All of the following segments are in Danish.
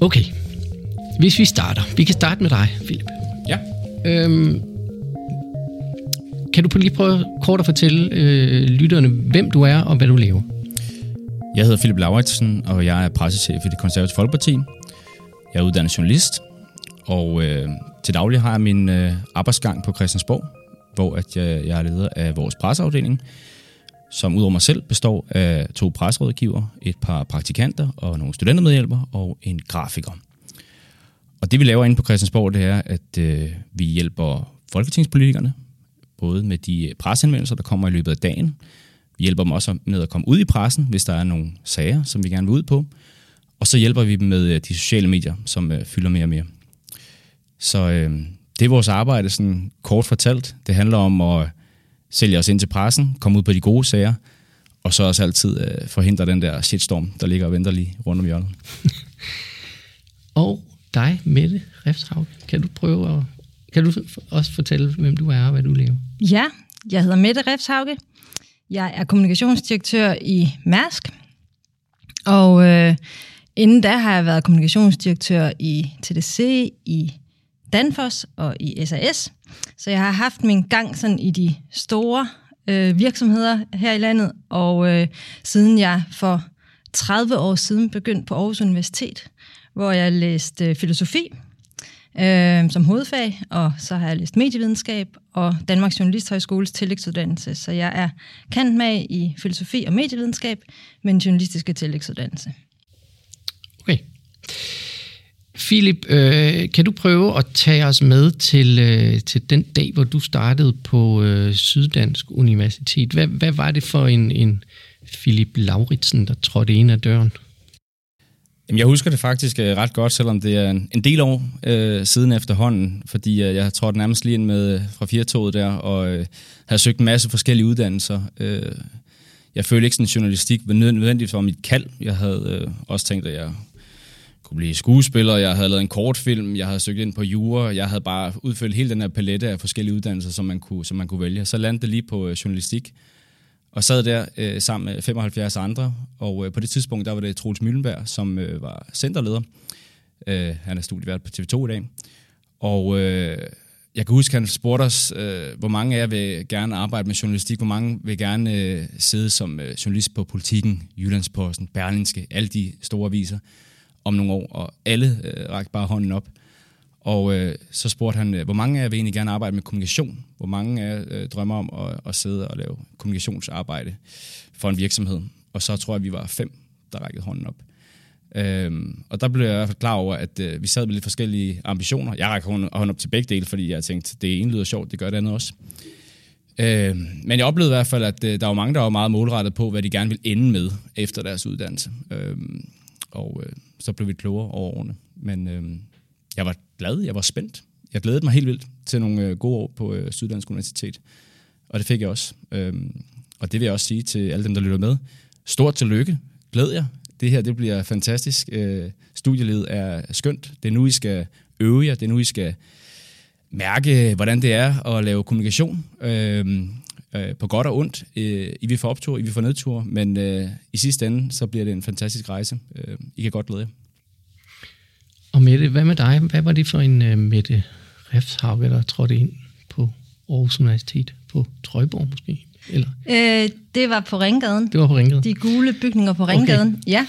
Okay. Hvis vi starter. Vi kan starte med dig, Philip. Ja. Øhm, kan du lige prøve kort at fortælle øh, lytterne, hvem du er og hvad du laver? Jeg hedder Philip Lauritsen, og jeg er pressechef i det konservative Folkeparti. Jeg er uddannet journalist, og øh, til daglig har jeg min øh, arbejdsgang på Christiansborg, hvor at jeg, jeg er leder af vores presseafdeling, som udover mig selv består af to presrådgiver, et par praktikanter og nogle studentermedhjælpere og en grafiker. Og det vi laver inde på Christiansborg, det er, at øh, vi hjælper folketingspolitikerne, både med de presseanmeldelser, der kommer i løbet af dagen. Vi hjælper dem også med at komme ud i pressen, hvis der er nogle sager, som vi gerne vil ud på. Og så hjælper vi dem med øh, de sociale medier, som øh, fylder mere og mere. Så øh, det er vores arbejde, sådan kort fortalt. Det handler om at sælge os ind til pressen, komme ud på de gode sager, og så også altid øh, forhindre den der shitstorm, der ligger og venter lige rundt om hjørnet. og dig, Mette Refshauge, kan du prøve at kan du også fortælle, hvem du er og hvad du laver? Ja, jeg hedder Mette Refshauge. Jeg er kommunikationsdirektør i Mærsk. Og øh, inden da har jeg været kommunikationsdirektør i TDC, i Danfoss og i SAS. Så jeg har haft min gang sådan i de store øh, virksomheder her i landet, og øh, siden jeg for 30 år siden begyndte på Aarhus Universitet, hvor jeg læste øh, filosofi øh, som hovedfag, og så har jeg læst medievidenskab og Danmarks Journalisthøjskoles tillægsuddannelse. Så jeg er kendt med i filosofi og medievidenskab, men journalistiske tillægsuddannelse. Okay. Philip, øh, kan du prøve at tage os med til, øh, til den dag, hvor du startede på øh, Syddansk Universitet? Hvad, hvad var det for en, en Philip Lauritsen, der trådte ind ad døren? Jamen, jeg husker det faktisk øh, ret godt, selvom det er en, en del år øh, siden efterhånden, fordi øh, jeg trådte nærmest lige ind med øh, fra firetoget der, og øh, havde søgt en masse forskellige uddannelser. Øh, jeg følte ikke sådan, journalistik var nødvendigt for mit kald. Jeg havde øh, også tænkt, at jeg kunne blive skuespiller, jeg havde lavet en kortfilm, jeg havde søgt ind på jura, jeg havde bare udfyldt hele den her palette af forskellige uddannelser, som man kunne, som man kunne vælge. Så landede det lige på øh, journalistik, og sad der øh, sammen med 75 andre, og øh, på det tidspunkt, der var det Troels Møllenberg, som øh, var centerleder. Øh, han er studievært på TV2 i dag. Og øh, jeg kan huske, han spurgte os, øh, hvor mange af jer vil gerne arbejde med journalistik, hvor mange vil gerne øh, sidde som øh, journalist på Politiken, Jyllandsposten, Berlinske, alle de store aviser om nogle år, og alle øh, rakte bare hånden op. Og øh, så spurgte han, øh, hvor mange af jer vil egentlig gerne arbejde med kommunikation? Hvor mange af jer øh, drømmer om at, at sidde og lave kommunikationsarbejde for en virksomhed? Og så tror jeg, at vi var fem, der rækkede hånden op. Øhm, og der blev jeg i hvert fald klar over, at øh, vi sad med lidt forskellige ambitioner. Jeg rækker hånden, hånden op til begge dele, fordi jeg tænkte, det ene lyder sjovt, det gør det andet også. Øhm, men jeg oplevede i hvert fald, at øh, der var mange, der var meget målrettet på, hvad de gerne ville ende med efter deres uddannelse. Øhm, og øh, så blev vi klogere over årene. Men øh, jeg var glad, jeg var spændt. Jeg glædede mig helt vildt til nogle øh, gode år på øh, Syddansk Universitet. Og det fik jeg også. Øh, og det vil jeg også sige til alle dem, der lytter med. Stort tillykke. Glæd jer. Det her det bliver fantastisk. Øh, studielivet er skønt. Det er nu, I skal øve jer. Det er nu, I skal mærke, hvordan det er at lave kommunikation. Øh, øh, på godt og ondt. Øh, I vil få optur, I vil få nedtur, men øh, i sidste ende, så bliver det en fantastisk rejse. Øh, I kan godt glæde jer. Og Mette, hvad med dig? Hvad var det for en uh, Mette Refshauge, der trådte ind på Aarhus Universitet? På Trøjborg måske? Eller? Øh, det var på Ringgaden. Det var på Ringgaden? De gule bygninger på Ringgaden, okay. ja.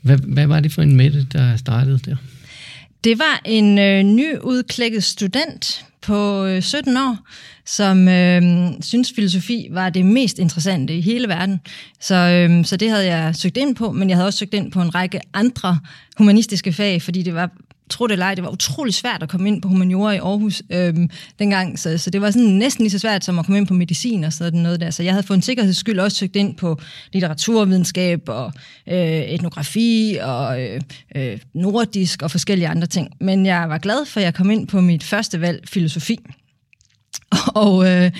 Hvad, hvad var det for en Mette, der startede der? Det var en øh, nyudklækket student på øh, 17 år, som øh, synes filosofi var det mest interessante i hele verden. Så, øh, så det havde jeg søgt ind på, men jeg havde også søgt ind på en række andre humanistiske fag, fordi det var tro det eller ej, det var utrolig svært at komme ind på humaniora i Aarhus øhm, dengang, så, så det var sådan næsten lige så svært som at komme ind på medicin og sådan noget der. Så jeg havde for en sikkerheds skyld også søgt ind på litteraturvidenskab og øh, etnografi og øh, øh, nordisk og forskellige andre ting. Men jeg var glad for, at jeg kom ind på mit første valg, filosofi. Og øh,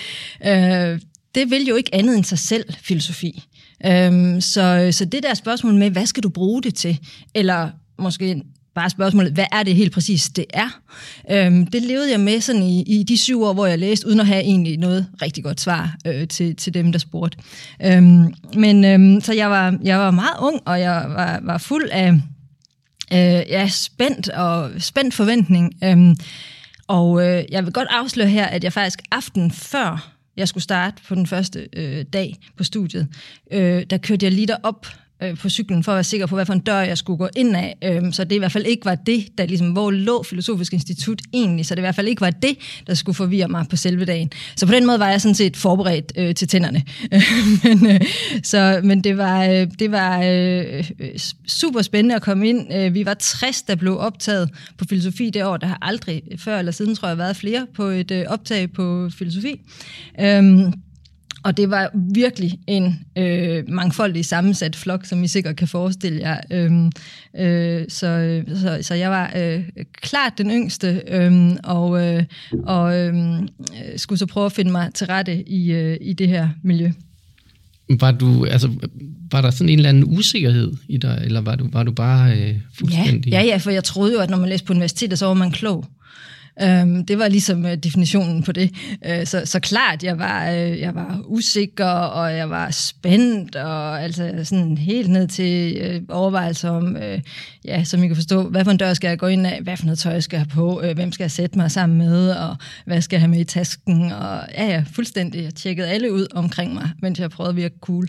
øh, det vil jo ikke andet end sig selv, filosofi. Øhm, så, så det der spørgsmål med, hvad skal du bruge det til? Eller måske bare spørgsmålet, hvad er det helt præcis, det er? Øhm, det levede jeg med sådan i, i de syv år, hvor jeg læste, uden at have egentlig noget rigtig godt svar øh, til, til dem, der spurgte. Øhm, men øhm, så jeg var, jeg var meget ung, og jeg var, var fuld af øh, ja, spændt og spændt forventning. Øhm, og øh, jeg vil godt afsløre her, at jeg faktisk aften før jeg skulle starte på den første øh, dag på studiet, øh, der kørte jeg lige derop øh, på cyklen, for at være sikker på, hvad for en dør jeg skulle gå ind af. Øh, så det i hvert fald ikke var det, der ligesom, hvor lå Filosofisk Institut egentlig, så det i hvert fald ikke var det, der skulle forvirre mig på selve dagen. Så på den måde var jeg sådan set forberedt øh, til tænderne. men, øh, så, men det var, øh, det var øh, super spændende at komme ind. Øh, vi var 60, der blev optaget på filosofi det år. Der har aldrig før eller siden, tror jeg, været flere på et øh, optag på filosofi. Øh, og det var virkelig en øh, mangfoldig sammensat flok, som I sikkert kan forestille jer. Øhm, øh, så, så, så jeg var øh, klart den yngste, øh, og, øh, og øh, skulle så prøve at finde mig til rette i, øh, i det her miljø. Var, du, altså, var der sådan en eller anden usikkerhed i dig, eller var du, var du bare øh, fuldstændig... Ja, ja, ja, for jeg troede jo, at når man læste på universitetet, så var man klog. Øhm, det var ligesom øh, definitionen på det. Øh, så, så klart, jeg var, øh, jeg var usikker, og jeg var spændt, og altså sådan helt ned til øh, overvejelser om, øh, ja, som I kan forstå, hvad for en dør skal jeg gå ind af, hvad for noget tøj skal jeg have på, øh, hvem skal jeg sætte mig sammen med, og hvad skal jeg have med i tasken, og ja, ja, fuldstændig. Jeg tjekkede alle ud omkring mig, mens jeg prøvede at virke cool.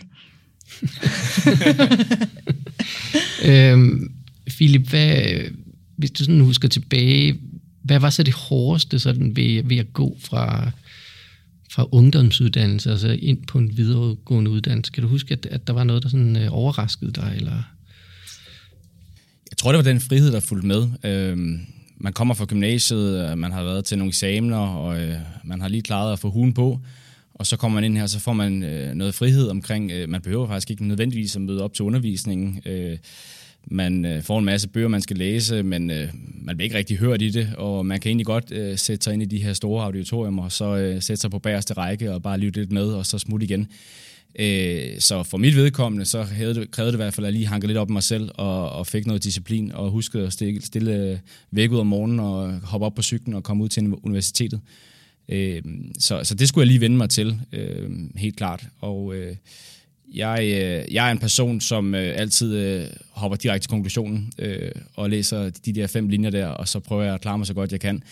øhm, Philip, hvad, hvis du sådan husker tilbage, hvad var så det hårdeste sådan ved, ved at gå fra, fra ungdomsuddannelse altså ind på en videregående uddannelse? Kan du huske, at, at der var noget, der sådan øh, overraskede dig? Eller? Jeg tror, det var den frihed, der fulgte med. Øhm, man kommer fra gymnasiet, øh, man har været til nogle eksamener, og øh, man har lige klaret at få huden på. Og så kommer man ind her, så får man øh, noget frihed omkring, øh, man behøver faktisk ikke nødvendigvis at møde op til undervisningen. Øh, man øh, får en masse bøger, man skal læse, men øh, man bliver ikke rigtig hørt i det, og man kan egentlig godt øh, sætte sig ind i de her store auditoriumer, og så øh, sætte sig på bagerste række og bare lytte lidt med, og så smutte igen. Øh, så for mit vedkommende, så havde det, krævede det i hvert fald, at jeg lige hankede lidt op mig selv, og, og fik noget disciplin, og huskede at stille, stille øh, væk ud om morgenen, og hoppe op på cyklen og komme ud til universitetet. Øh, så, så det skulle jeg lige vende mig til, øh, helt klart. Og øh, jeg, øh, jeg er en person, som øh, altid øh, hopper direkte til konklusionen øh, og læser de der fem linjer der, og så prøver jeg at klare mig så godt jeg kan.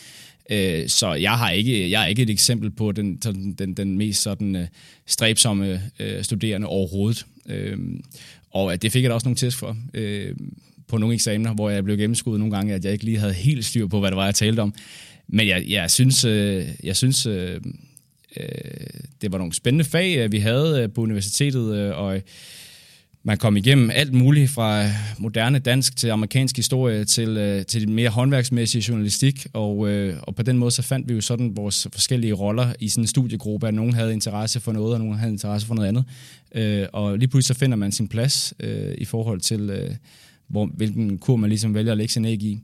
Øh, så jeg har ikke, jeg er ikke et eksempel på den, den, den, den mest sådan øh, stræbsomme øh, studerende overhovedet. Øh, og det fik jeg da også nogle tæsk for øh, på nogle eksamener, hvor jeg blev gennemskuddet nogle gange, at jeg ikke lige havde helt styr på, hvad det var, jeg talte om. Men jeg, jeg synes, øh, jeg synes øh, Øh, det var nogle spændende fag, øh, vi havde øh, på universitetet, og man kom igennem alt muligt fra moderne dansk til amerikansk historie til, til mere håndværksmæssig journalistik, og, og på den måde så fandt vi jo sådan vores forskellige roller i sådan en studiegruppe, at nogen havde interesse for noget, og nogen havde interesse for noget andet. Og lige pludselig så finder man sin plads i forhold til, hvor, hvilken kur man ligesom vælger at lægge sin æg i.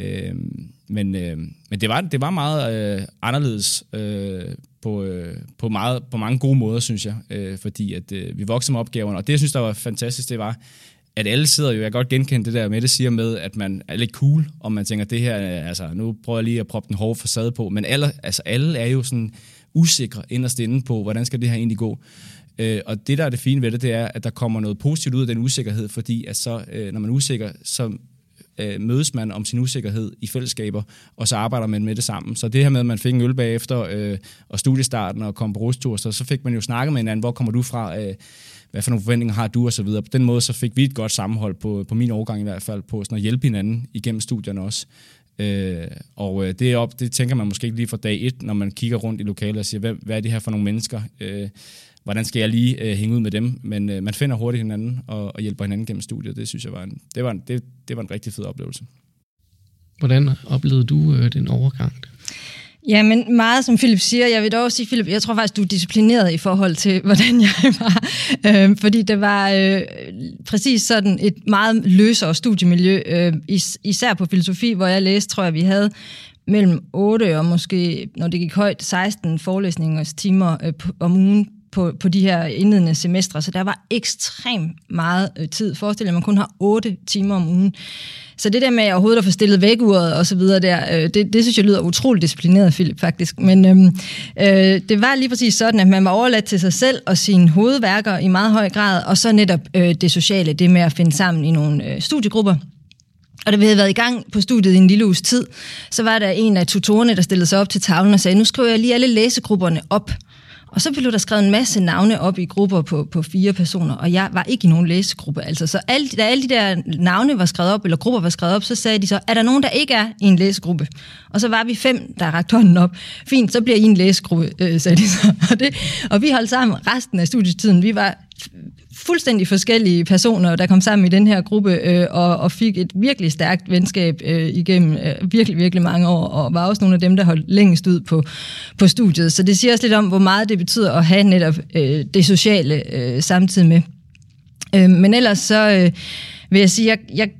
Øh, men øh, men det, var, det var meget øh, anderledes øh, på, øh, på, meget, på mange gode måder, synes jeg. Øh, fordi at øh, vi voksede med opgaverne, og det, jeg synes, der var fantastisk, det var, at alle sidder jo, jeg kan godt genkende det der med, det siger med, at man er lidt cool, og man tænker, det her, øh, altså, nu prøver jeg lige at proppe den hårde facade på, men alle, altså, alle er jo sådan usikre inderst inde på, hvordan skal det her egentlig gå. Øh, og det, der er det fine ved det, det er, at der kommer noget positivt ud af den usikkerhed, fordi at så, øh, når man er usikker, så øh, mødes man om sin usikkerhed i fællesskaber, og så arbejder man med det sammen. Så det her med, at man fik en øl bagefter, øh, og studiestarten og kom på rustur, så, så fik man jo snakket med hinanden, hvor kommer du fra, øh, hvad for nogle forventninger har du, og så videre. På den måde, så fik vi et godt sammenhold, på, på min overgang i hvert fald, på sådan at hjælpe hinanden igennem studierne også. Øh, og øh, det, er op, det tænker man måske ikke lige fra dag et, når man kigger rundt i lokalet og siger, hvad, hvad er det her for nogle mennesker? Øh, hvordan skal jeg lige øh, hænge ud med dem? Men øh, man finder hurtigt hinanden og, og hjælper hinanden gennem studiet. Det synes jeg var en, det var en, det, det var en rigtig fed oplevelse. Hvordan oplevede du øh, den overgang? Ja, men meget som Philip siger, jeg vil dog sige, Philip, jeg tror faktisk, du er disciplineret i forhold til, hvordan jeg var. Øh, fordi det var øh, præcis sådan et meget løsere studiemiljø, øh, is, især på filosofi, hvor jeg læste, tror jeg, vi havde mellem 8 og måske, når det gik højt, 16 forelæsningers timer øh, om ugen på, på de her indledende semestre, så der var ekstremt meget øh, tid. Forestil dig, at man kun har 8 timer om ugen. Så det der med overhovedet at få stillet vækkeuret og så videre der, øh, det, det synes jeg lyder utroligt disciplineret, Philip, faktisk. Men øhm, øh, det var lige præcis sådan, at man var overladt til sig selv og sine hovedværker i meget høj grad, og så netop øh, det sociale, det med at finde sammen i nogle øh, studiegrupper, Og da vi havde været i gang på studiet i en lille uges tid, så var der en af tutorerne, der stillede sig op til tavlen og sagde, nu skriver jeg lige alle læsegrupperne op. Og så blev der skrevet en masse navne op i grupper på, på fire personer, og jeg var ikke i nogen læsegruppe. Altså, så alle, da alle de der navne var skrevet op, eller grupper var skrevet op, så sagde de så, er der nogen, der ikke er i en læsegruppe? Og så var vi fem, der rakte hånden op. Fint, så bliver I en læsegruppe, øh, sagde de så. Og, det, og vi holdt sammen resten af studietiden. Vi var fuldstændig forskellige personer, der kom sammen i den her gruppe øh, og, og fik et virkelig stærkt venskab øh, igennem øh, virkelig, virkelig mange år, og var også nogle af dem, der holdt længst ud på, på studiet. Så det siger også lidt om, hvor meget det betyder at have netop øh, det sociale øh, samtidig med. Øh, men ellers så øh, vil jeg sige, jeg, jeg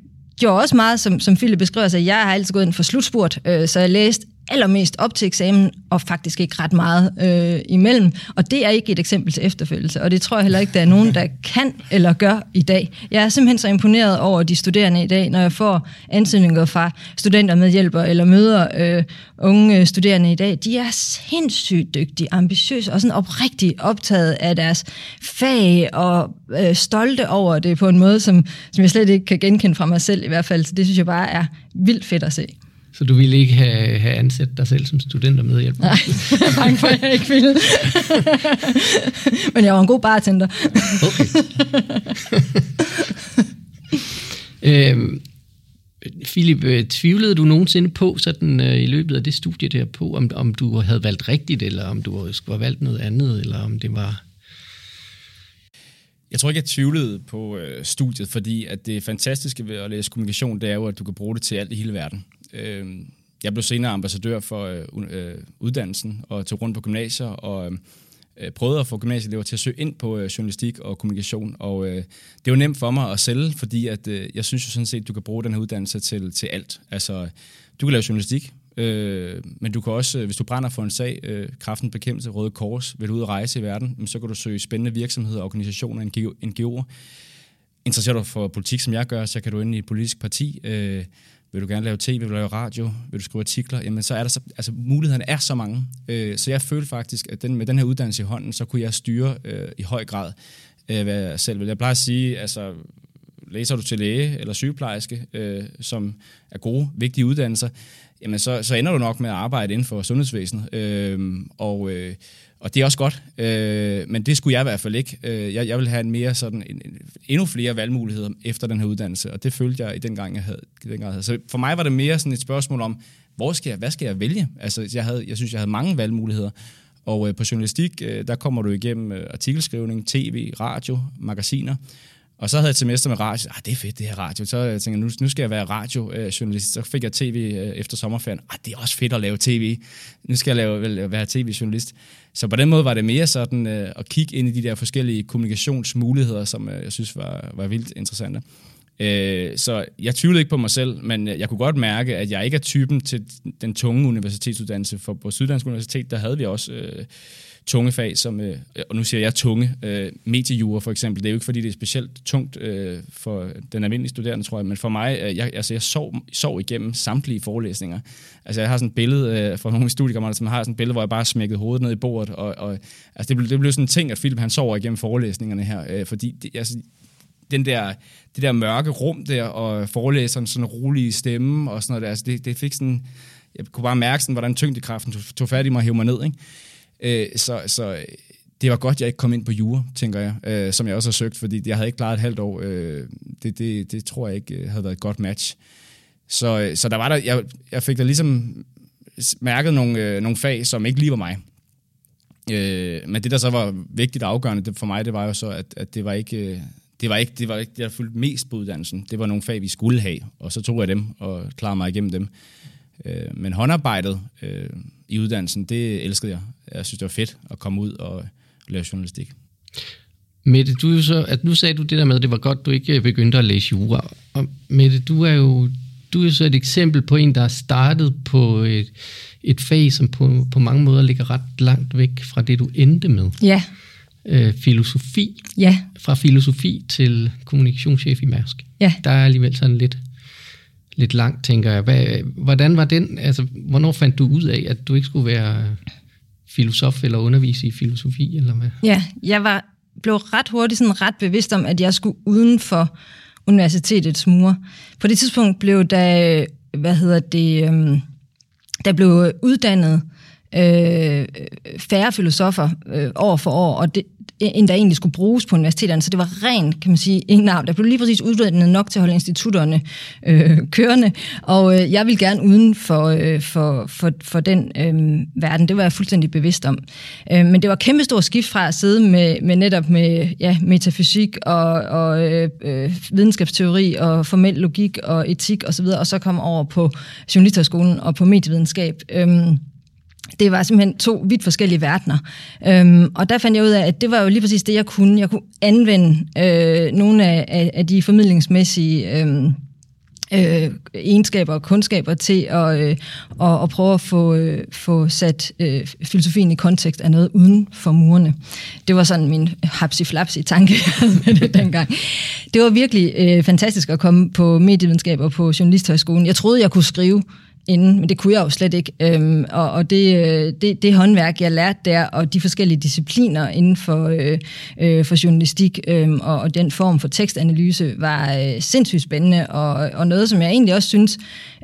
gjorde også meget, som, som Philip beskriver sig. Jeg har altid gået ind for slutspurt, øh, så jeg læste allermest op til eksamen, og faktisk ikke ret meget øh, imellem. Og det er ikke et eksempel til efterfølgelse, og det tror jeg heller ikke, der er nogen, der kan eller gør i dag. Jeg er simpelthen så imponeret over de studerende i dag, når jeg får ansøgninger fra studenter med hjælper eller møder øh, unge studerende i dag. De er sindssygt dygtige, ambitiøse og sådan oprigtigt optaget af deres fag og øh, stolte over det på en måde, som, som jeg slet ikke kan genkende fra mig selv i hvert fald. Så det synes jeg bare er vildt fedt at se. Så du ville ikke have, have ansat dig selv som studenter medhjælper? Nej, jeg er bange for, at jeg ikke ville. Men jeg var en god bartender. Okay. øhm, Philip, øh, tvivlede du nogensinde på sådan øh, i løbet af det studie der på, om, om du havde valgt rigtigt, eller om du skulle have valgt noget andet, eller om det var... Jeg tror ikke, jeg tvivlede på øh, studiet, fordi at det fantastiske ved at læse kommunikation, det er jo, at du kan bruge det til alt i hele verden. Øh, jeg blev senere ambassadør for øh, øh, uddannelsen og tog rundt på gymnasier og øh, øh, prøvede at få gymnasieelever til at søge ind på øh, journalistik og kommunikation. Og øh, det var nemt for mig at sælge, fordi at, øh, jeg synes jo sådan set, at du kan bruge den her uddannelse til, til alt. Altså, du kan lave journalistik, øh, men du kan også, øh, hvis du brænder for en sag, øh, kraften bekæmpelse, Røde Kors, vil du ud og rejse i verden, så kan du søge spændende virksomheder, organisationer, NGO'er. Interesserer du for politik, som jeg gør, så kan du ind i et politisk parti. Øh, vil du gerne lave tv, vil du lave radio, vil du skrive artikler, jamen så er der så, altså mulighederne er så mange. Øh, så jeg følte faktisk, at den, med den her uddannelse i hånden, så kunne jeg styre øh, i høj grad, øh, hvad jeg selv vil. Jeg plejer at sige, altså læser du til læge eller sygeplejerske, øh, som er gode, vigtige uddannelser, jamen så, så ender du nok med at arbejde inden for sundhedsvæsenet. Øh, og, øh, og det er også godt, øh, men det skulle jeg i hvert fald ikke. Øh, jeg, jeg vil have en mere sådan, en, en, endnu flere valgmuligheder efter den her uddannelse, og det følte jeg i den gang, jeg havde. Den gang, havde. Så for mig var det mere sådan et spørgsmål om, hvor skal jeg, hvad skal jeg vælge? Altså, jeg, havde, jeg synes, jeg havde mange valgmuligheder, og øh, på journalistik, øh, der kommer du igennem øh, artikelskrivning, tv, radio, magasiner, og så havde jeg et semester med radio. Ah, det er fedt, det her radio. Så jeg tænkte nu, nu skal jeg være radiojournalist. Så fik jeg tv øh, efter sommerferien. Ah, det er også fedt at lave tv. Nu skal jeg lave, være tv-journalist. Så på den måde var det mere sådan øh, at kigge ind i de der forskellige kommunikationsmuligheder, som øh, jeg synes var, var vildt interessante. Øh, så jeg tvivlede ikke på mig selv, men øh, jeg kunne godt mærke, at jeg ikke er typen til den tunge universitetsuddannelse. For på Syddansk Universitet, der havde vi også... Øh, tunge fag, som, øh, øh, og nu siger jeg tunge, øh, mediejura for eksempel, det er jo ikke fordi, det er specielt tungt øh, for den almindelige studerende, tror jeg, men for mig, øh, jeg, altså, jeg sov, sov igennem samtlige forelæsninger. Altså jeg har sådan et billede øh, fra nogle studiekammerater, som har sådan et billede, hvor jeg bare smækkede hovedet ned i bordet, og, og altså, det, blev, det blev sådan en ting, at Philip han sover igennem forelæsningerne her, øh, fordi det, altså, den der, det der mørke rum der, og forelæseren sådan rolige stemme og sådan noget der, altså det, det fik sådan, jeg kunne bare mærke sådan, hvordan tyngdekraften tog, tog fat i mig og hævde mig ned, ikke? Øh, så, så det var godt, jeg ikke kom ind på jure, tænker jeg, øh, som jeg også har søgt, fordi jeg havde ikke klaret et halvt år. Øh, det, det, det tror jeg ikke øh, havde været et godt match. Så, øh, så der var der, jeg, jeg fik da ligesom mærket nogle, øh, nogle fag, som ikke lige var mig. Øh, men det, der så var vigtigt og afgørende for mig, det var jo så, at, at det var ikke... Øh, det var ikke det, var ikke det, der fulgte mest på uddannelsen. Det var nogle fag, vi skulle have, og så tog jeg dem og klarede mig igennem dem. Øh, men håndarbejdet øh, i uddannelsen, det elskede jeg. Jeg synes, det var fedt at komme ud og lave journalistik. Mette, du så, at nu sagde du det der med, at det var godt, du ikke begyndte at læse jura. Og Mette, du er jo du er så et eksempel på en, der er startet på et, et fag, som på, på mange måder ligger ret langt væk fra det, du endte med. Ja. Øh, filosofi. Ja. Fra filosofi til kommunikationschef i Mærsk. Ja. Der er alligevel sådan lidt lidt langt, tænker jeg. Hvad, hvordan var den? Altså, hvornår fandt du ud af, at du ikke skulle være filosof eller undervise i filosofi? Eller hvad? Ja, jeg var, blev ret hurtigt sådan ret bevidst om, at jeg skulle uden for universitetets mure. På det tidspunkt blev der, hvad hedder det, øhm, der blev uddannet øh, færre filosofer øh, år for år, og det, end der egentlig skulle bruges på universiteterne. Så det var rent, kan man sige, ingen navn. Der blev lige præcis uddannet nok til at holde institutterne øh, kørende, og øh, jeg vil gerne uden for, øh, for, for, for den øh, verden. Det var jeg fuldstændig bevidst om. Øh, men det var kæmpe stor skift fra at sidde med, med netop med ja, metafysik og, og øh, øh videnskabsteori og formel logik og etik osv., og, og så komme over på journalisterskolen og på medievidenskab. Øh, det var simpelthen to vidt forskellige verdener. Øhm, og der fandt jeg ud af, at det var jo lige præcis det, jeg kunne. Jeg kunne anvende øh, nogle af, af, af de formidlingsmæssige øh, øh, egenskaber og kundskaber til at, øh, og, og prøve at få, øh, få sat øh, filosofien i kontekst af noget uden for murene. Det var sådan min hapsi-flapsi tanke med det dengang. Det var virkelig øh, fantastisk at komme på medievidenskab og på journalisthøjskolen. Jeg troede, jeg kunne skrive inden, men det kunne jeg jo slet ikke. Øhm, og og det, øh, det, det håndværk, jeg lærte der, og de forskellige discipliner inden for, øh, øh, for journalistik øh, og, og den form for tekstanalyse, var øh, sindssygt spændende, og, og noget, som jeg egentlig også synes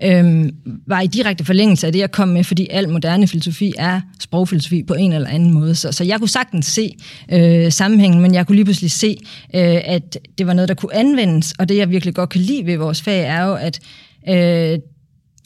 øh, var i direkte forlængelse af det, jeg kom med, fordi al moderne filosofi er sprogfilosofi på en eller anden måde. Så, så jeg kunne sagtens se øh, sammenhængen, men jeg kunne lige pludselig se, øh, at det var noget, der kunne anvendes, og det, jeg virkelig godt kan lide ved vores fag, er jo, at øh,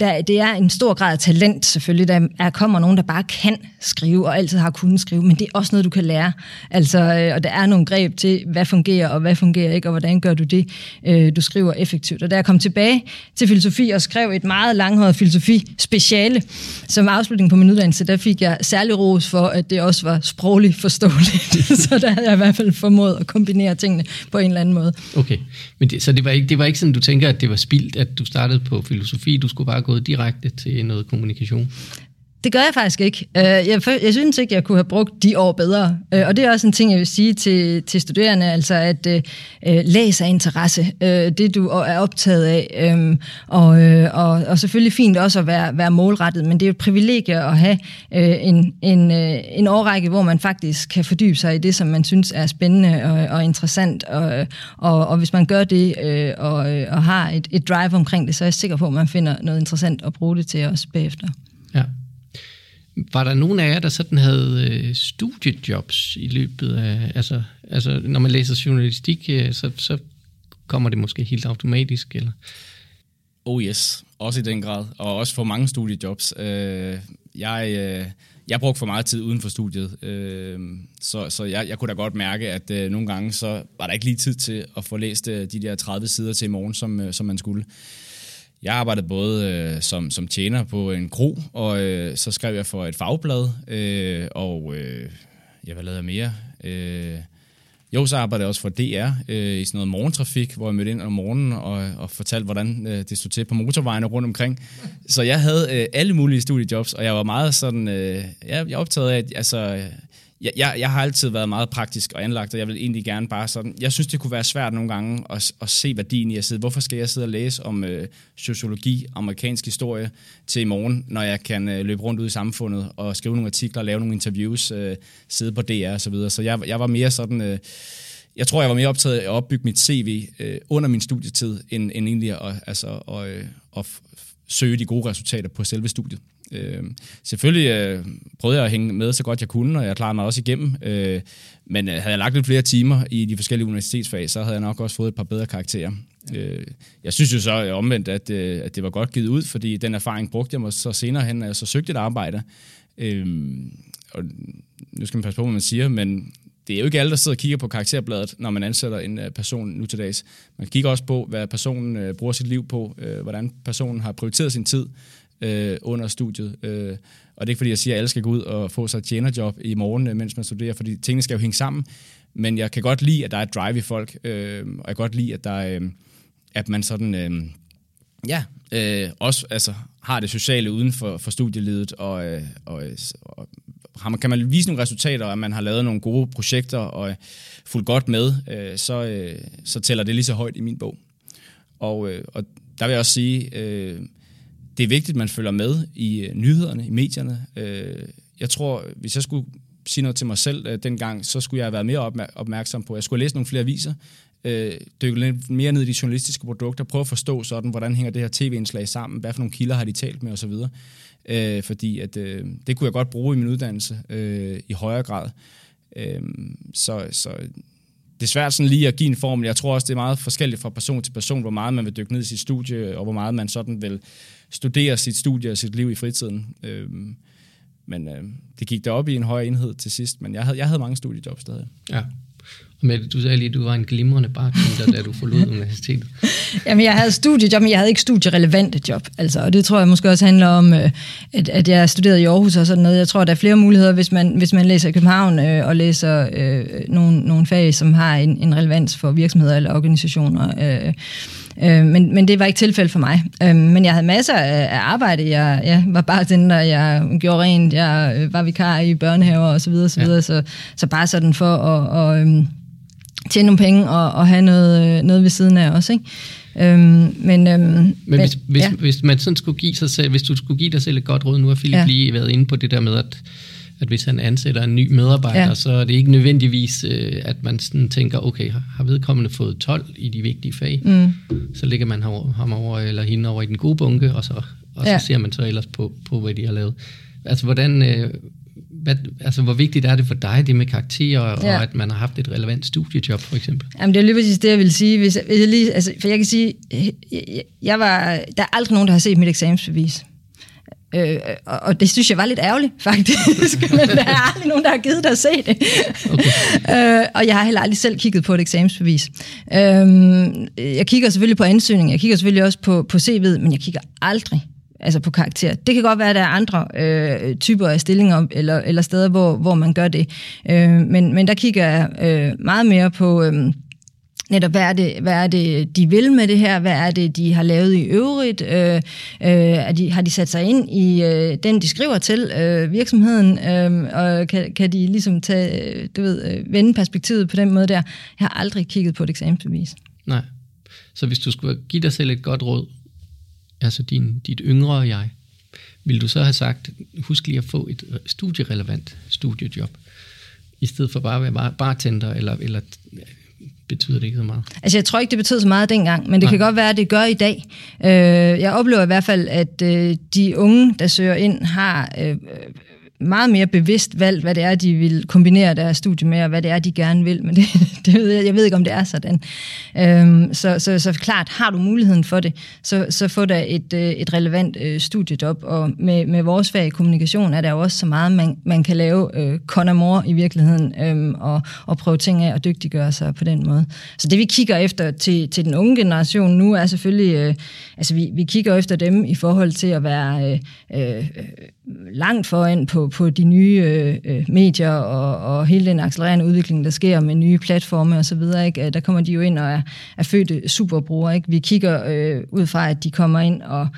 der, det er en stor grad af talent selvfølgelig. Der er, kommer nogen, der bare kan skrive og altid har kunnet skrive, men det er også noget, du kan lære. Altså, øh, og der er nogle greb til, hvad fungerer og hvad fungerer ikke, og hvordan gør du det, øh, du skriver effektivt. Og da jeg kom tilbage til filosofi og skrev et meget langhåret filosofi-speciale, som afslutning på min uddannelse, der fik jeg særlig ros for, at det også var sprogligt forståeligt. så der havde jeg i hvert fald formået at kombinere tingene på en eller anden måde. Okay, men det, så det var, ikke, det var ikke sådan, du tænker, at det var spildt, at du startede på filosofi, du skulle bare gået direkte til noget kommunikation? Det gør jeg faktisk ikke. Øh, jeg, jeg synes ikke, jeg kunne have brugt de år bedre. Øh, og det er også en ting, jeg vil sige til, til studerende, altså at uh, læs af interesse, uh, det du er optaget af. Um, og, og, og selvfølgelig fint også at være, være målrettet, men det er et privilegie at have en, en, en årrække, hvor man faktisk kan fordybe sig i det, som man synes er spændende og, og interessant. Og, og, og hvis man gør det og, og har et, et drive omkring det, så er jeg sikker på, at man finder noget interessant at bruge det til også bagefter. Ja. Var der nogen af jer, der sådan havde øh, studiejobs i løbet af, altså, altså når man læser journalistik, øh, så, så kommer det måske helt automatisk, eller? Oh yes, også i den grad, og også for mange studiejobs. Øh, jeg, øh, jeg brugte for meget tid uden for studiet, øh, så, så jeg, jeg kunne da godt mærke, at øh, nogle gange så var der ikke lige tid til at få læst øh, de der 30 sider til i morgen, som, øh, som man skulle. Jeg arbejdede både øh, som, som tjener på en kro, og øh, så skrev jeg for et fagblad, øh, og øh, jeg hvad lavede jeg mere? Øh, jo, så arbejdede jeg også for DR øh, i sådan noget morgentrafik, hvor jeg mødte ind om morgenen og, og fortalte, hvordan øh, det stod til på motorvejene rundt omkring. Så jeg havde øh, alle mulige studiejobs, og jeg var meget sådan, øh, jeg, jeg optaget af, at altså, jeg, jeg, jeg har altid været meget praktisk og anlagt, og jeg vil egentlig gerne bare sådan... Jeg synes, det kunne være svært nogle gange at, at se værdien i at sidde. Hvorfor skal jeg sidde og læse om øh, sociologi, amerikansk historie til i morgen, når jeg kan øh, løbe rundt ud i samfundet og skrive nogle artikler, lave nogle interviews, øh, sidde på DR og så videre. Så jeg, jeg var mere sådan... Øh, jeg tror, jeg var mere optaget af at opbygge mit CV øh, under min studietid, end, end egentlig at, altså, at, øh, at søge de gode resultater på selve studiet. Øh, selvfølgelig øh, prøvede jeg at hænge med så godt jeg kunne, og jeg klarede mig også igennem. Øh, men øh, havde jeg lagt lidt flere timer i de forskellige universitetsfag, så havde jeg nok også fået et par bedre karakterer. Øh, jeg synes jo så omvendt, at, øh, at det var godt givet ud, fordi den erfaring brugte jeg mig så senere hen, når jeg så søgte et arbejde. Øh, og nu skal man passe på, hvad man siger, men det er jo ikke alle, der sidder og kigger på karakterbladet, når man ansætter en uh, person nu til dags. Man kigger også på, hvad personen uh, bruger sit liv på, uh, hvordan personen har prioriteret sin tid, øh, under studiet. Øh, og det er ikke fordi, jeg siger, at alle skal gå ud og få sig et tjenerjob i morgen, øh, mens man studerer, fordi tingene skal jo hænge sammen. Men jeg kan godt lide, at der er et drive i folk, øh, og jeg kan godt lide, at, der øh, at man sådan... Øh, ja, øh, også altså, har det sociale uden for, for studielivet, og, øh, og, og har man, kan man vise nogle resultater, at man har lavet nogle gode projekter og fuldt godt med, øh, så, øh, så tæller det lige så højt i min bog. Og, øh, og der vil jeg også sige, øh, det er vigtigt, at man følger med i øh, nyhederne, i medierne. Øh, jeg tror, hvis jeg skulle sige noget til mig selv øh, dengang, så skulle jeg have været mere opmærksom på, jeg skulle læse nogle flere aviser, øh, dykke lidt mere ned i de journalistiske produkter, prøve at forstå sådan, hvordan hænger det her tv-indslag sammen, hvad for nogle kilder har de talt med osv., øh, fordi at, øh, det kunne jeg godt bruge i min uddannelse øh, i højere grad. Øh, så, så det er svært sådan lige at give en formel. Jeg tror også, det er meget forskelligt fra person til person, hvor meget man vil dykke ned i sit studie, og hvor meget man sådan vil studere sit studie og sit liv i fritiden. Øhm, men øh, det gik op i en høj enhed til sidst, men jeg havde, jeg havde mange studiejobs stadig. Ja. Mette, du sagde lige, at du var en glimrende bartender, da du forlod universitetet. Jamen, jeg havde studiejob, men jeg havde ikke studierelevante job. Altså, og det tror jeg måske også handler om, øh, at, at jeg studerede i Aarhus og sådan noget. Jeg tror, der er flere muligheder, hvis man, hvis man læser i København øh, og læser øh, nogle, nogle fag, som har en, en relevans for virksomheder eller organisationer. Øh, Øh, men, men det var ikke tilfældet for mig. Øh, men jeg havde masser af, arbejde. Jeg, jeg var bartender, jeg gjorde rent, jeg var vikar i børnehaver osv. Så, videre, så, videre, ja. så, så bare sådan for at... Og, tjene nogle penge og, og have noget, øh, noget ved siden af også, ikke? Øhm, men øhm, men hvis, hvis, ja. hvis man sådan skulle give sig selv, hvis du skulle give dig selv et godt råd, nu har Philip ja. lige været inde på det der med, at at hvis han ansætter en ny medarbejder, ja. så er det ikke nødvendigvis, øh, at man sådan tænker, okay, har vedkommende fået 12 i de vigtige fag, mm. så ligger man ham over, eller hende over i den gode bunke, og så, og så ja. ser man så ellers på, på, hvad de har lavet. Altså, hvordan, øh, hvad, altså, hvor vigtigt er det for dig, det med karakterer, ja. og at man har haft et relevant studiejob, for eksempel? Jamen, det er lige præcis det, jeg vil sige. Hvis, hvis jeg lige, altså, for jeg kan sige, jeg, jeg var, der er aldrig nogen, der har set mit eksamensbevis. Øh, og, og det synes jeg var lidt ærgerligt, faktisk. Men der er aldrig nogen, der har givet dig at se det. Okay. øh, og jeg har heller aldrig selv kigget på et eksamensbevis. Øh, jeg kigger selvfølgelig på ansøgningen, jeg kigger selvfølgelig også på, på CV'et, men jeg kigger aldrig altså på karakter. Det kan godt være, at der er andre øh, typer af stillinger eller, eller steder, hvor, hvor man gør det. Øh, men, men der kigger jeg øh, meget mere på... Øh, netop, hvad er, det, hvad er det, de vil med det her? Hvad er det, de har lavet i øvrigt? Øh, øh, er de, har de sat sig ind i øh, den, de skriver til øh, virksomheden? Øh, og kan, kan de ligesom tage, du ved, øh, vende perspektivet på den måde der? Jeg har aldrig kigget på et eksamensbevis. Nej. Så hvis du skulle give dig selv et godt råd, altså din, dit yngre jeg, vil du så have sagt, husk lige at få et studierelevant studiejob, i stedet for bare at være bartender eller, eller betyder det ikke så meget? Altså, jeg tror ikke, det betyder så meget dengang, men det Nej. kan godt være, at det gør i dag. Øh, jeg oplever i hvert fald, at øh, de unge, der søger ind, har øh, meget mere bevidst valgt, hvad det er, de vil kombinere deres studie med, og hvad det er, de gerne vil. Men det, det ved jeg, jeg ved ikke, om det er sådan. Øhm, så, så, så klart, har du muligheden for det, så, så få da et, øh, et relevant øh, studiejob. Og med, med vores fag i kommunikation er der jo også så meget, man, man kan lave øh, con i virkeligheden, øhm, og, og prøve ting af og dygtiggøre sig på den måde. Så det vi kigger efter til, til den unge generation nu, er selvfølgelig, øh, altså vi, vi kigger efter dem i forhold til at være øh, øh, langt foran på, på de nye øh, medier og, og hele den accelererende udvikling, der sker med nye platforme og så videre. Ikke? Øh, der kommer de jo ind og er, er fødte superbrugere. Ikke? Vi kigger øh, ud fra, at de kommer ind og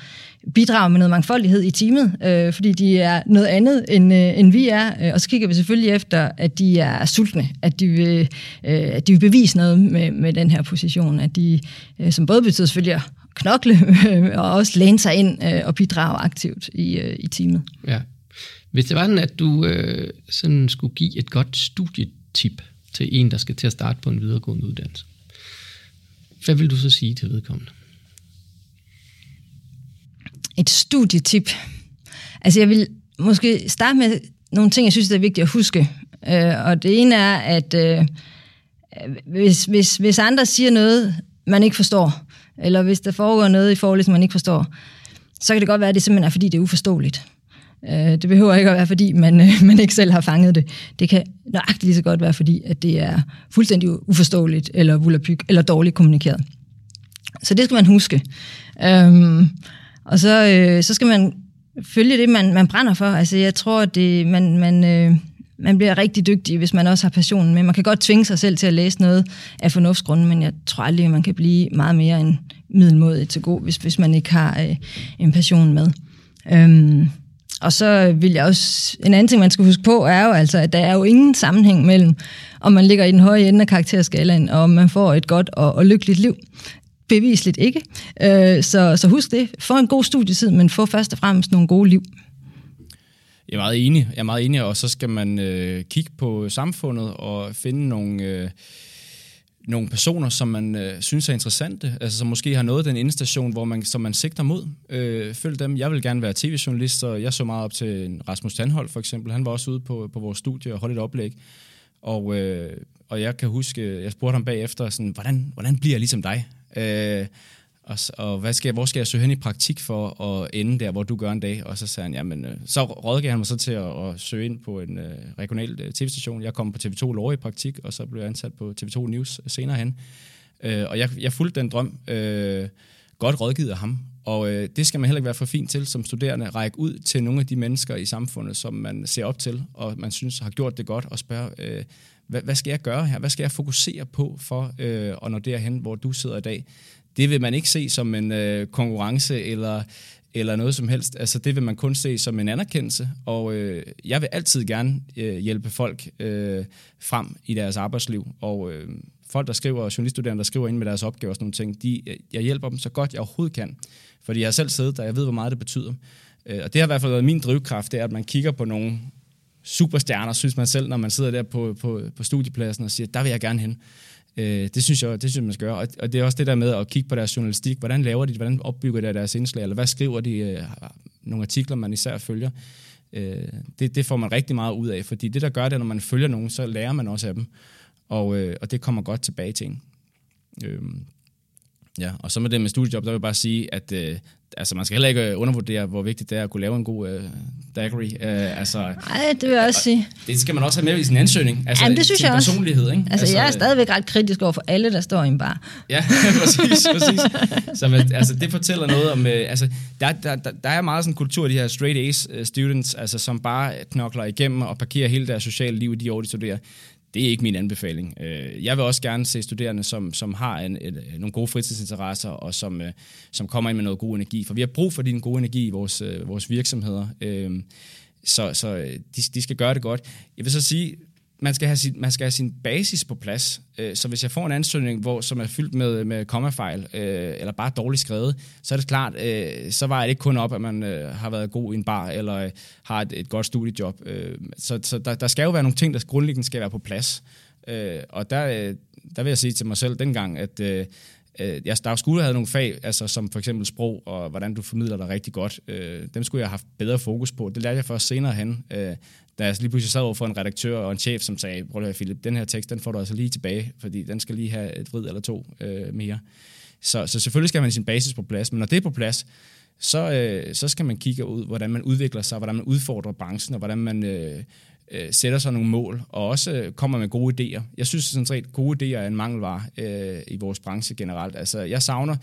bidrager med noget mangfoldighed i teamet, øh, fordi de er noget andet, end, øh, end vi er. Øh, og så kigger vi selvfølgelig efter, at de er sultne, at de vil, øh, at de vil bevise noget med, med den her position, at de, øh, som både betyder selvfølgelig knokle og også læne sig ind øh, og bidrage aktivt i, øh, i teamet. Ja. Hvis det var sådan, at du øh, sådan skulle give et godt studietip til en, der skal til at starte på en videregående uddannelse, hvad vil du så sige til vedkommende? Et studietip? Altså jeg vil måske starte med nogle ting, jeg synes, det er vigtigt at huske. Øh, og det ene er, at øh, hvis, hvis, hvis andre siger noget, man ikke forstår, eller hvis der foregår noget i forhold, som man ikke forstår, så kan det godt være, at det simpelthen er, fordi det er uforståeligt. Øh, det behøver ikke at være, fordi man, øh, man ikke selv har fanget det. Det kan nøjagtigt lige så godt være, fordi at det er fuldstændig uforståeligt, eller vulapyg, eller dårligt kommunikeret. Så det skal man huske. Øhm, og så, øh, så skal man følge det, man, man brænder for. Altså, jeg tror, at det, man, man, øh, man bliver rigtig dygtig, hvis man også har passionen med. Man kan godt tvinge sig selv til at læse noget af fornuftsgrunden, men jeg tror aldrig, at man kan blive meget mere end middelmodig til god, hvis, hvis man ikke har øh, en passion med. Øhm, og så vil jeg også, en anden ting, man skal huske på, er jo altså, at der er jo ingen sammenhæng mellem, om man ligger i den høje ende af karakterskalaen, og om man får et godt og, og lykkeligt liv. Bevisligt ikke. Øh, så, så husk det. Få en god studietid, men få først og fremmest nogle gode liv. Jeg er meget enig, jeg er meget enig, og så skal man øh, kigge på samfundet og finde nogle, øh, nogle personer, som man øh, synes er interessante, altså som måske har nået den indstation, hvor man, som man sigter mod. Øh, følg dem. Jeg vil gerne være tv-journalist, og jeg så meget op til Rasmus Tandhold for eksempel. Han var også ude på, på vores studie og holdt et oplæg. Og, øh, og jeg kan huske, jeg spurgte ham bagefter, sådan, hvordan, hvordan bliver jeg ligesom dig? Øh, og, og hvad skal, hvor skal jeg søge hen i praktik for at ende der, hvor du gør en dag? Og så sagde han, jamen, øh, så rådgav han mig så til at, at søge ind på en uh, regional uh, tv-station. Jeg kom på TV2 Lore i praktik, og så blev jeg ansat på TV2 News senere hen. Uh, og jeg, jeg fulgte den drøm. Uh, godt rådgivet af ham. Og uh, det skal man heller ikke være for fint til som studerende. Række ud til nogle af de mennesker i samfundet, som man ser op til, og man synes har gjort det godt, og spørge, uh, hvad, hvad skal jeg gøre her? Hvad skal jeg fokusere på for øh, at nå derhen, hvor du sidder i dag? det vil man ikke se som en øh, konkurrence eller, eller noget som helst. Altså, det vil man kun se som en anerkendelse, og øh, jeg vil altid gerne øh, hjælpe folk øh, frem i deres arbejdsliv, og øh, folk, der skriver, journaliststuderende, der skriver ind med deres opgaver og sådan nogle ting, de, øh, jeg hjælper dem så godt, jeg overhovedet kan. Fordi jeg har selv siddet der, jeg ved, hvor meget det betyder. Øh, og det har i hvert fald været min drivkraft, det er, at man kigger på nogen, superstjerner, synes man selv, når man sidder der på, på, på studiepladsen og siger, der vil jeg gerne hen. Øh, det synes jeg, det synes jeg, man skal gøre. Og, og det er også det der med at kigge på deres journalistik. Hvordan laver de Hvordan opbygger de deres indslag? Eller hvad skriver de? Øh, nogle artikler, man især følger. Øh, det, det får man rigtig meget ud af, fordi det, der gør det, når man følger nogen, så lærer man også af dem. Og, øh, og det kommer godt tilbage til en. Øh, ja, og så med det med studiejob, der vil jeg bare sige, at øh, altså man skal heller ikke undervurdere, hvor vigtigt det er at kunne lave en god uh, daiquiri. Uh, altså, Nej, det vil jeg også sige. Det skal man også have med i sin ansøgning. Altså, Jamen, det synes jeg også. personlighed, ikke? Altså, altså, jeg er stadigvæk ret kritisk over for alle, der står i en bar. Ja, præcis, præcis. Så altså, det fortæller noget om, uh, altså, der, der, der, der er meget sådan en kultur af de her straight A's students, altså, som bare knokler igennem og parkerer hele deres sociale liv i de år, de studerer det er ikke min anbefaling. Øh, jeg vil også gerne se studerende, som, som har en, et, øh, nogle gode fritidsinteresser, og som, øh, som kommer ind med noget god energi. For vi har brug for din gode energi i vores, vores virksomheder. Så, så de, de skal gøre det godt. Jeg vil så sige, man skal have sin, man skal have sin basis på plads. Øh, så hvis jeg får en ansøgning, hvor, som er fyldt med, med kommafejl, øh, eller bare dårligt skrevet, så er det klart, øh, så var det ikke kun op, at man øh, har været god i en bar, eller øh, har et, et godt studiejob. Øh, så så der, der skal jo være nogle ting, der grundlæggende skal være på plads. Øh, og der, øh, der vil jeg sige til mig selv dengang, at øh, øh jeg, der skulle have nogle fag, altså som for eksempel sprog, og hvordan du formidler dig rigtig godt. Øh, dem skulle jeg have haft bedre fokus på. Det lærte jeg først senere hen. Øh, da jeg lige pludselig sad over for en redaktør og en chef, som sagde, prøv at høre, Philip, den her tekst, den får du altså lige tilbage, fordi den skal lige have et vrid eller to øh, mere. Så, så selvfølgelig skal man have sin basis på plads, men når det er på plads, så, øh, så skal man kigge ud, hvordan man udvikler sig, hvordan man udfordrer branchen, og hvordan man øh, øh, sætter sig nogle mål, og også øh, kommer med gode idéer. Jeg synes sådan set, gode idéer er en mangelvare øh, i vores branche generelt. Altså, jeg savner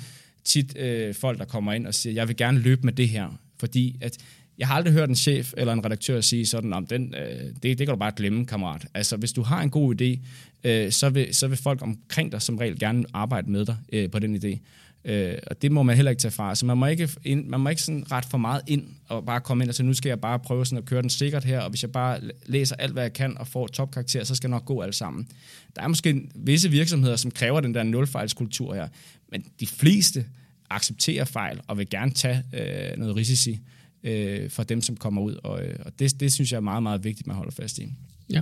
tit øh, folk, der kommer ind og siger, jeg vil gerne løbe med det her, fordi at jeg har aldrig hørt en chef eller en redaktør sige sådan, om den, øh, det, det kan du bare glemme, kammerat. Altså, hvis du har en god idé, øh, så, vil, så vil folk omkring dig som regel gerne arbejde med dig øh, på den idé. Øh, og det må man heller ikke tage fra. Så man må ikke, ind, man må ikke sådan ret for meget ind og bare komme ind og sige, nu skal jeg bare prøve sådan at køre den sikkert her, og hvis jeg bare læser alt, hvad jeg kan og får topkarakter, så skal det nok gå alt sammen. Der er måske visse virksomheder, som kræver den der nulfejlskultur her, men de fleste accepterer fejl og vil gerne tage øh, noget risici øh, for dem, som kommer ud. Og, øh, og det, det synes jeg er meget, meget vigtigt, man holder fast i. Ja.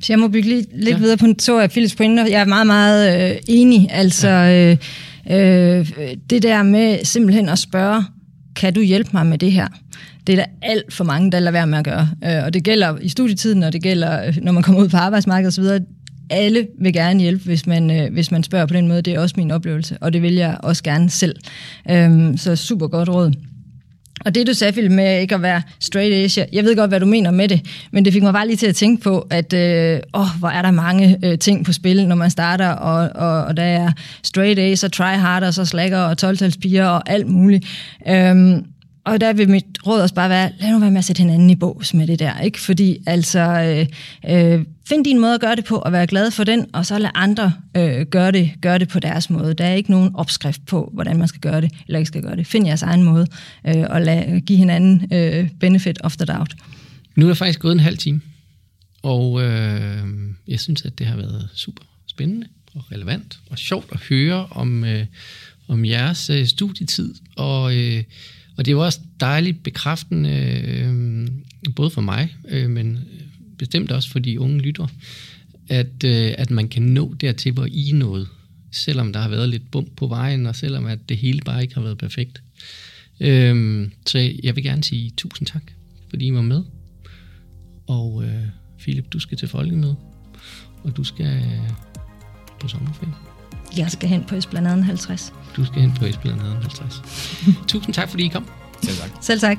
Så jeg må bygge lidt, lidt ja. videre på to af Philips pointer. Jeg er meget, meget øh, enig. Altså, ja. øh, øh, det der med simpelthen at spørge, kan du hjælpe mig med det her? Det er der alt for mange, der lader være med at gøre. Øh, og det gælder i studietiden, og det gælder, øh, når man kommer ud på arbejdsmarkedet osv. Alle vil gerne hjælpe, hvis man, øh, hvis man spørger på den måde. Det er også min oplevelse, og det vil jeg også gerne selv. Øh, så super godt råd. Og det du sagde, Philip, med ikke at være straight Asia, jeg ved godt, hvad du mener med det, men det fik mig bare lige til at tænke på, at øh, åh, hvor er der mange øh, ting på spil, når man starter, og, og, og der er straight A's og try harder, så slacker og 12 og alt muligt. Øhm, og der vil mit råd også bare være, lad nu være med at sætte hinanden i bås med det der, ikke? Fordi altså, øh, øh, find din måde at gøre det på, og være glad for den, og så lad andre øh, gøre, det, gøre det på deres måde. Der er ikke nogen opskrift på, hvordan man skal gøre det, eller ikke skal gøre det. Find jeres egen måde, øh, og lad, øh, give hinanden øh, benefit of the doubt. Nu er der faktisk gået en halv time, og øh, jeg synes, at det har været super spændende og relevant og sjovt at høre om, øh, om jeres øh, studietid, og øh, og det var også dejligt bekræftende, øh, både for mig, øh, men bestemt også for de unge lytter, at, øh, at man kan nå dertil, hvor I er selvom der har været lidt bump på vejen, og selvom at det hele bare ikke har været perfekt. Øh, så jeg vil gerne sige tusind tak, fordi I var med. Og øh, Philip, du skal til folkemøde, og du skal på sommerferie. Jeg skal hen på Esplanaden 50. Du skal hen på Esplanaden 50. tusind tak, fordi I kom. Selv tak. Selv tak.